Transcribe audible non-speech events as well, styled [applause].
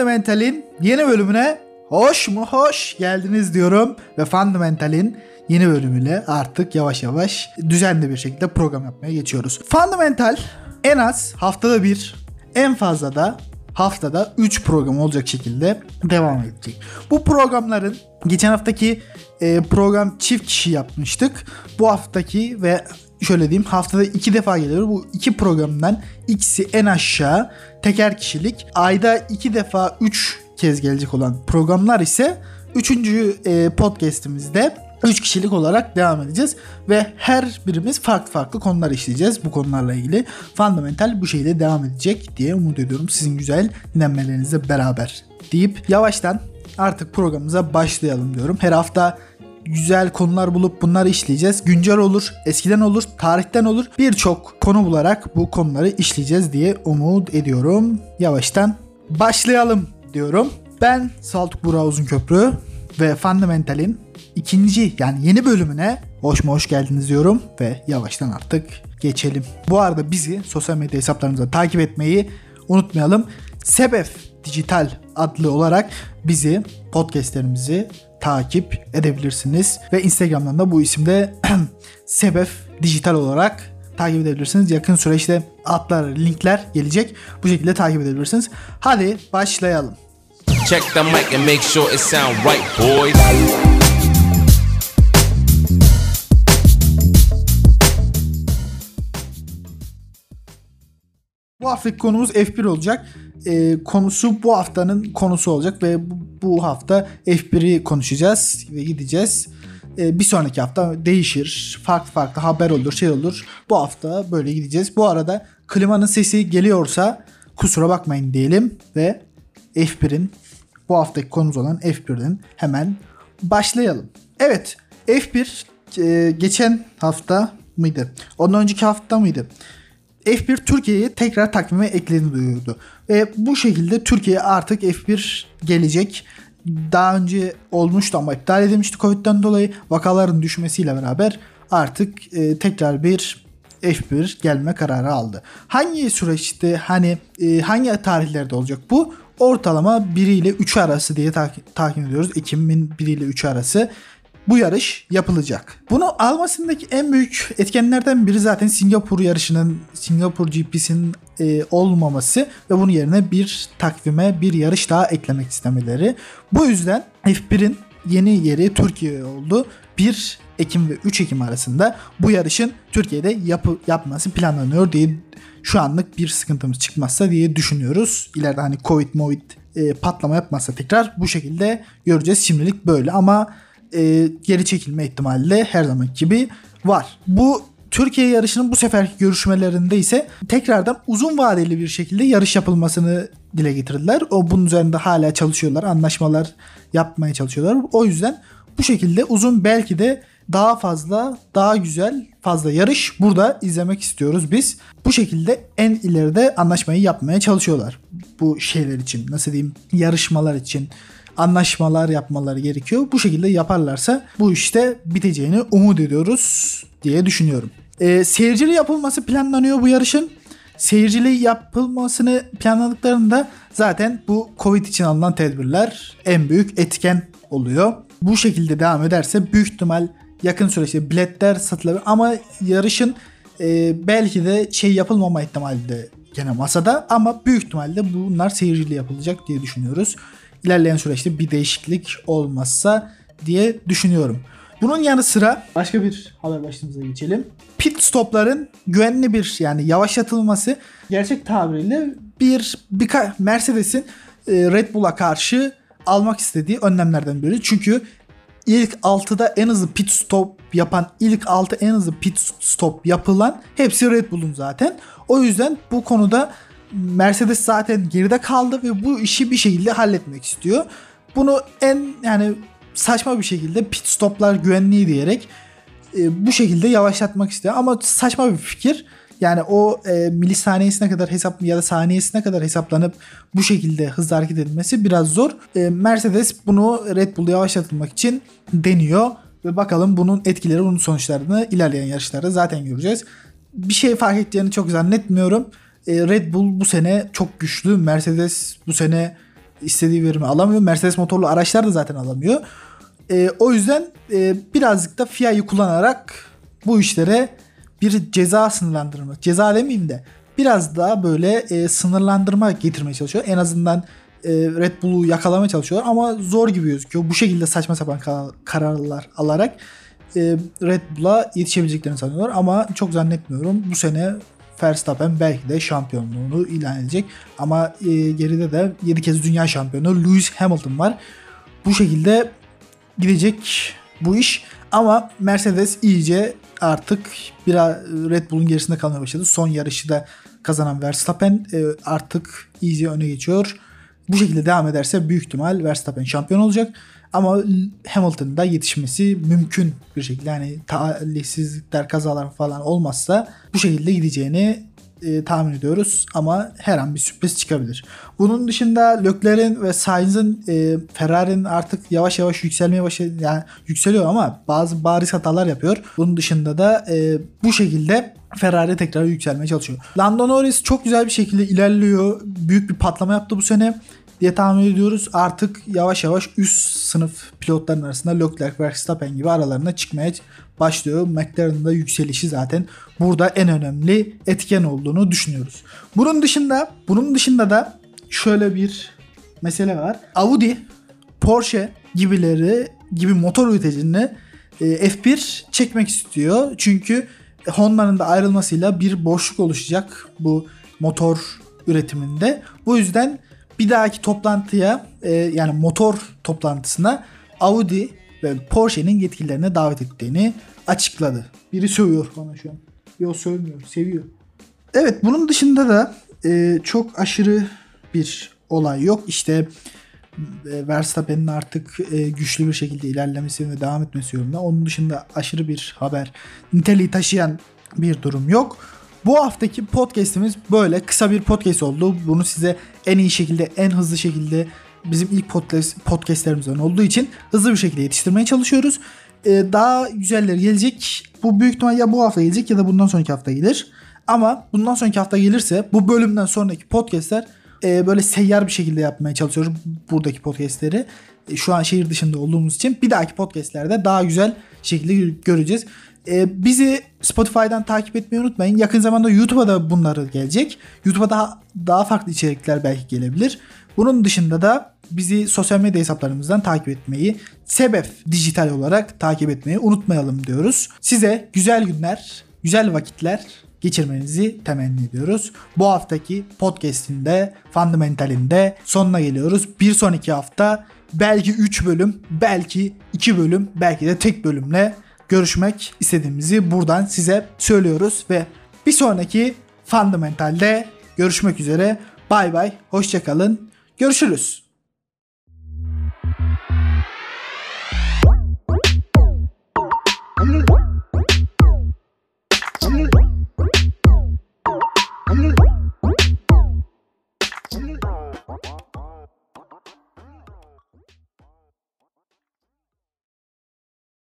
Fundamental'in yeni bölümüne hoş mu hoş geldiniz diyorum ve Fundamental'in yeni bölümüyle artık yavaş yavaş düzenli bir şekilde program yapmaya geçiyoruz. Fundamental en az haftada bir, en fazla da haftada 3 program olacak şekilde devam edecek. Bu programların geçen haftaki e, program çift kişi yapmıştık. Bu haftaki ve şöyle diyeyim haftada iki defa geliyor. Bu iki programdan ikisi en aşağı teker kişilik. Ayda iki defa üç kez gelecek olan programlar ise üçüncü e, podcastimizde 3 kişilik olarak devam edeceğiz ve her birimiz farklı farklı konular işleyeceğiz bu konularla ilgili. Fundamental bu şekilde devam edecek diye umut ediyorum sizin güzel dinlenmelerinizle beraber deyip yavaştan artık programımıza başlayalım diyorum. Her hafta güzel konular bulup bunları işleyeceğiz. Güncel olur, eskiden olur, tarihten olur. Birçok konu bularak bu konuları işleyeceğiz diye umut ediyorum. Yavaştan başlayalım diyorum. Ben Saltuk Burak Uzunköprü ve Fundamental'in ikinci yani yeni bölümüne hoş mu hoş geldiniz diyorum ve yavaştan artık geçelim. Bu arada bizi sosyal medya hesaplarımızda takip etmeyi unutmayalım. Sebef Dijital adlı olarak bizi podcastlerimizi takip edebilirsiniz ve Instagram'dan da bu isimde [clears throat] Sebef Dijital olarak takip edebilirsiniz. Yakın süreçte adlar, linkler gelecek. Bu şekilde takip edebilirsiniz. Hadi başlayalım. Check the mic and make sure it sound right boys. Bu haftaki konumuz F1 olacak. E, konusu bu haftanın konusu olacak ve bu, bu hafta F1'i konuşacağız ve gideceğiz. E, bir sonraki hafta değişir. Farklı farklı haber olur, şey olur. Bu hafta böyle gideceğiz. Bu arada klimanın sesi geliyorsa kusura bakmayın diyelim ve F1'in bu haftaki konumuz olan F1'den hemen başlayalım. Evet F1 e, geçen hafta mıydı? Ondan önceki hafta mıydı? F1 Türkiye'yi tekrar takvime eklediğini duyurdu. Ve bu şekilde Türkiye artık F1 gelecek. Daha önce olmuştu ama iptal edilmişti Covid'den dolayı. Vakaların düşmesiyle beraber artık e, tekrar bir F1 gelme kararı aldı. Hangi süreçte hani e, hangi tarihlerde olacak bu? Ortalama 1 ile 3 arası diye tahmin ediyoruz. Ekim'in 1 ile 3 arası bu yarış yapılacak. Bunu almasındaki en büyük etkenlerden biri zaten Singapur yarışının, Singapur GP'sinin e, olmaması ve bunun yerine bir takvime bir yarış daha eklemek istemeleri. Bu yüzden F1'in yeni yeri Türkiye oldu. 1 Ekim ve 3 Ekim arasında bu yarışın Türkiye'de yapı, yapması planlanıyor diye şu anlık bir sıkıntımız çıkmazsa diye düşünüyoruz. İleride hani Covid, Movid e, patlama yapmazsa tekrar bu şekilde göreceğiz. Şimdilik böyle ama e, geri çekilme ihtimali de her zaman gibi var. Bu Türkiye yarışının bu seferki görüşmelerinde ise tekrardan uzun vadeli bir şekilde yarış yapılmasını dile getirdiler. O bunun üzerinde hala çalışıyorlar. Anlaşmalar yapmaya çalışıyorlar. O yüzden bu şekilde uzun belki de daha fazla, daha güzel, fazla yarış burada izlemek istiyoruz biz. Bu şekilde en ileride anlaşmayı yapmaya çalışıyorlar. Bu şeyler için, nasıl diyeyim, yarışmalar için anlaşmalar yapmaları gerekiyor. Bu şekilde yaparlarsa bu işte biteceğini umut ediyoruz diye düşünüyorum. E, seyircili yapılması planlanıyor bu yarışın. Seyircili yapılmasını planladıklarında zaten bu Covid için alınan tedbirler en büyük etken oluyor. Bu şekilde devam ederse büyük ihtimal yakın süreçte biletler satılabilir ama yarışın e, belki de şey yapılmama ihtimali de gene masada ama büyük ihtimalle bunlar seyircili yapılacak diye düşünüyoruz ilerleyen süreçte bir değişiklik olmazsa diye düşünüyorum. Bunun yanı sıra başka bir haber başlığımıza geçelim. Pit stopların güvenli bir yani yavaşlatılması gerçek tabiriyle bir birka Mercedes'in e, Red Bull'a karşı almak istediği önlemlerden biri. Çünkü ilk 6'da en hızlı pit stop yapan ilk 6 en hızlı pit stop yapılan hepsi Red Bull'un zaten. O yüzden bu konuda Mercedes zaten geride kaldı ve bu işi bir şekilde halletmek istiyor. Bunu en yani saçma bir şekilde pit stoplar güvenliği diyerek e, bu şekilde yavaşlatmak istiyor. Ama saçma bir fikir. Yani o e, milisaniyesine kadar hesap ya da saniyesine kadar hesaplanıp bu şekilde hızlı hareket edilmesi biraz zor. E, Mercedes bunu Red Bull yavaşlatılmak için deniyor ve bakalım bunun etkileri, bunun sonuçlarını ilerleyen yarışlarda zaten göreceğiz. Bir şey fark edeceğini çok zannetmiyorum. E, Red Bull bu sene çok güçlü. Mercedes bu sene istediği verimi alamıyor. Mercedes motorlu araçlar da zaten alamıyor. E, o yüzden e, birazcık da FIA'yı kullanarak bu işlere bir ceza sınırlandırma. Ceza demeyeyim de biraz daha böyle sınırlandırma getirmeye çalışıyor. En azından Red Bull'u yakalamaya çalışıyorlar ama zor gibi gözüküyor. Bu şekilde saçma sapan kararlar alarak Red Bull'a yetişebileceklerini sanıyorlar ama çok zannetmiyorum. Bu sene Verstappen belki de şampiyonluğunu ilan edecek. Ama e, geride de 7 kez dünya şampiyonu Lewis Hamilton var. Bu şekilde gidecek bu iş. Ama Mercedes iyice artık biraz Red Bull'un gerisinde kalmaya başladı. Son yarışı da kazanan Verstappen e, artık iyice öne geçiyor. Bu şekilde devam ederse büyük ihtimal Verstappen şampiyon olacak. Ama Hamilton'ın da yetişmesi mümkün bir şekilde. Yani talihsizlikler, kazalar falan olmazsa bu şekilde gideceğini e, tahmin ediyoruz ama her an bir sürpriz çıkabilir. Bunun dışında Leclerc'in ve Sainz'in e, Ferrari'nin artık yavaş yavaş yükselmeye başladı. Yani yükseliyor ama bazı bariz hatalar yapıyor. Bunun dışında da e, bu şekilde Ferrari tekrar yükselmeye çalışıyor. Lando Norris çok güzel bir şekilde ilerliyor. Büyük bir patlama yaptı bu sene diye tahmin ediyoruz. Artık yavaş yavaş üst sınıf pilotların arasında Leclerc, Verstappen gibi aralarına çıkmaya başlıyor. McLaren'ın da yükselişi zaten burada en önemli etken olduğunu düşünüyoruz. Bunun dışında bunun dışında da şöyle bir mesele var. Audi, Porsche gibileri gibi motor üreticilerini e, F1 çekmek istiyor. Çünkü Honda'nın da ayrılmasıyla bir boşluk oluşacak bu motor üretiminde. Bu yüzden bir dahaki toplantıya e, yani motor toplantısına Audi ve Porsche'nin yetkililerine davet ettiğini açıkladı. Biri sövüyor bana şu an. Yok sövmüyor, seviyor. Evet bunun dışında da e, çok aşırı bir olay yok. İşte e, Verstappen'in artık e, güçlü bir şekilde ilerlemesi ve devam etmesi yolunda. Onun dışında aşırı bir haber niteliği taşıyan bir durum yok. Bu haftaki podcast'imiz böyle kısa bir podcast oldu. Bunu size en iyi şekilde, en hızlı şekilde bizim ilk podcast, podcastlerimizden olduğu için hızlı bir şekilde yetiştirmeye çalışıyoruz. Ee, daha güzelleri gelecek. Bu büyük ihtimal ya bu hafta gelecek ya da bundan sonraki hafta gelir. Ama bundan sonraki hafta gelirse bu bölümden sonraki podcastler e, böyle seyyar bir şekilde yapmaya çalışıyoruz buradaki podcastleri. E, şu an şehir dışında olduğumuz için bir dahaki podcastlerde daha güzel şekilde göreceğiz. E, bizi Spotify'dan takip etmeyi unutmayın. Yakın zamanda YouTube'a da bunları gelecek. YouTube'a daha, daha farklı içerikler belki gelebilir. Bunun dışında da bizi sosyal medya hesaplarımızdan takip etmeyi, sebep dijital olarak takip etmeyi unutmayalım diyoruz. Size güzel günler, güzel vakitler geçirmenizi temenni ediyoruz. Bu haftaki podcast'inde, Fundamental'inde sonuna geliyoruz. Bir sonraki hafta belki 3 bölüm, belki 2 bölüm, belki de tek bölümle görüşmek istediğimizi buradan size söylüyoruz ve bir sonraki Fundamental'de görüşmek üzere. Bay bay, hoşçakalın, görüşürüz.